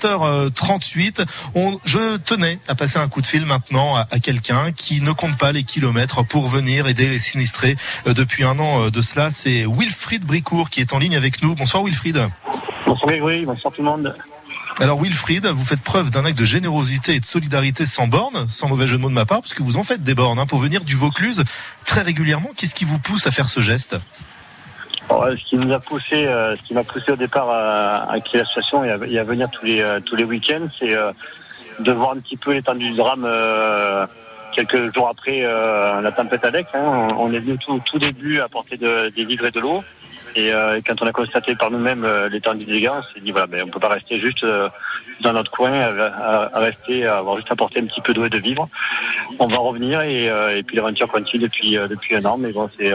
7h38. On, je tenais à passer un coup de fil maintenant à, à quelqu'un qui ne compte pas les kilomètres pour venir aider les sinistrés euh, depuis un an euh, de cela. C'est Wilfried Bricourt qui est en ligne avec nous. Bonsoir Wilfried. Bonsoir Grégory, bonsoir tout le monde. Alors Wilfried, vous faites preuve d'un acte de générosité et de solidarité sans borne, sans mauvais jeu de mots de ma part, parce que vous en faites des bornes hein, pour venir du Vaucluse très régulièrement. Qu'est-ce qui vous pousse à faire ce geste? Euh, ce qui nous a poussé, euh, ce qui m'a poussé au départ à, à créer l'association et à, et à venir tous les euh, tous les week-ends, c'est euh, de voir un petit peu l'étendue du drame. quelques jours après la tempête Alex, hein. on, est venu tout, tout début apporter de, des livres et de l'eau. Et quand on a constaté par nous-mêmes l'étendue des dégâts, on s'est dit voilà, ben, on peut pas rester juste dans notre coin, à, à- rester, à avoir juste apporté un petit peu d'eau et de vivres. On va revenir et, et puis l'aventure continue depuis depuis un an. Mais bon, c'est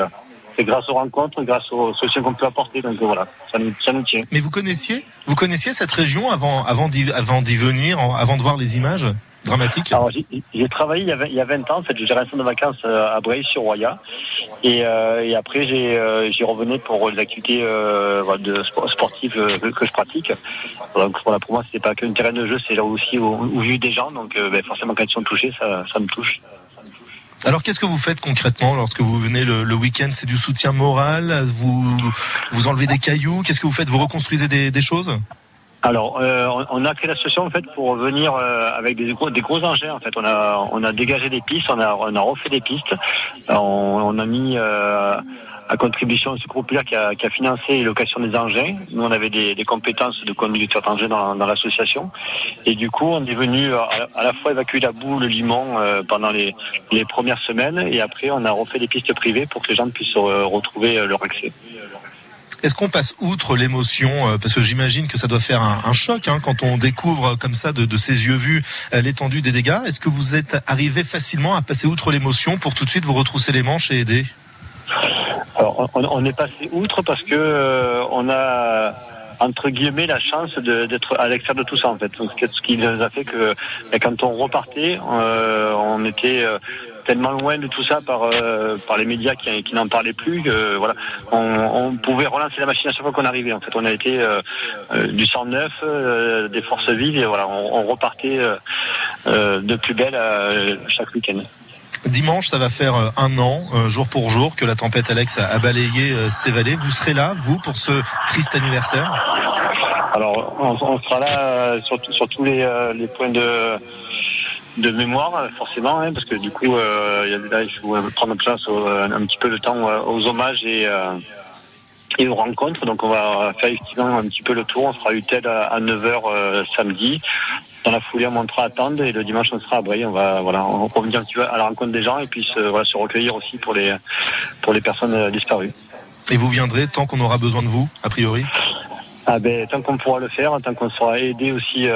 c'est grâce aux rencontres, grâce aux solutions qu'on peut apporter. Donc euh, voilà, ça nous, ça nous tient. Mais vous connaissiez, vous connaissiez cette région avant, avant d'y, avant d'y venir, en- avant de voir les images dramatiques? Alors j'ai j'ai travaillé il y, a 20, il y a 20 ans, en fait, j'ai centre de vacances euh, à Breil-sur-Roya. Et, euh, et après, j'ai euh, j'y revenais pour les activités euh, de sport, sportives euh, que je pratique. Donc voilà, pour moi, c'était pas qu'un terrain de jeu, c'est là aussi où, où j'ai eu des gens. Donc ben, forcément, quand ils sont touchés, ça, ça me touche. Alors qu'est-ce que vous faites concrètement lorsque vous venez le, week-end? C'est du soutien moral? Vous vous enlevez des cailloux? Qu'est-ce que vous faites? Vous reconstruisez des, choses? Alors, euh, on- a créé l'association en fait pour venir euh, avec des gros, des gros engins. En fait, on a on a dégagé des pistes, on a on a refait des pistes. On, on a mis euh, à contribution ce populaire qui a, qui a financé les des engins. Nous, on avait des, compétences de conducteur d'engins dans, dans l'association. Et du coup, on est venu à, à la fois évacuer la boue, le limon euh, pendant les, premières semaines, et après, on a refait des pistes privées pour que les gens puissent euh, retrouver euh, leur accès. Est-ce qu'on passe outre l'émotion euh, Parce que j'imagine que ça doit faire un, choc hein, quand on découvre comme ça de, ses yeux vus euh, l'étendue des dégâts. Est-ce que vous êtes arrivé facilement à passer outre l'émotion pour tout de suite vous retrousser les manches et aider? On, on est passé outre parce que euh, on a entre guillemets la chance d'être à l'extérieur de tout ça en fait. Donc, ce qui nous a fait que ben, quand on repartait, euh, on était euh, tellement loin de tout ça par les médias qui, n'en parlaient plus. voilà, on, pouvait relancer la machine à chaque fois qu'on arrivait. En fait, on a été du 109, euh, des forces vives et voilà, on, repartait de plus belle chaque week-end. Dimanche, ça va faire euh, un an, euh, jour pour jour, que la tempête Alex a, balayé euh, ces vallées. Vous serez là, vous, pour ce triste anniversaire? Alors, on, sera là euh, sur, tous les, euh, points de, de mémoire, euh, forcément, hein, parce que du coup, euh, il y a, là, il faut euh, prendre place un petit peu de temps euh, aux hommages et, euh, et aux rencontres. Donc, on va faire effectivement un petit peu le tour. On sera utile à, à 9h samedi. Dans la foulée, on montera à Tende et le dimanche, on sera à Bray. On va voilà, on revenir un petit peu à la rencontre des gens et puis se, voilà, se recueillir aussi pour les, pour les personnes euh, disparues. Et vous viendrez tant qu'on aura besoin de vous, a priori? Ah ben, tant qu'on pourra le faire, tant qu'on sera aidé aussi. euh,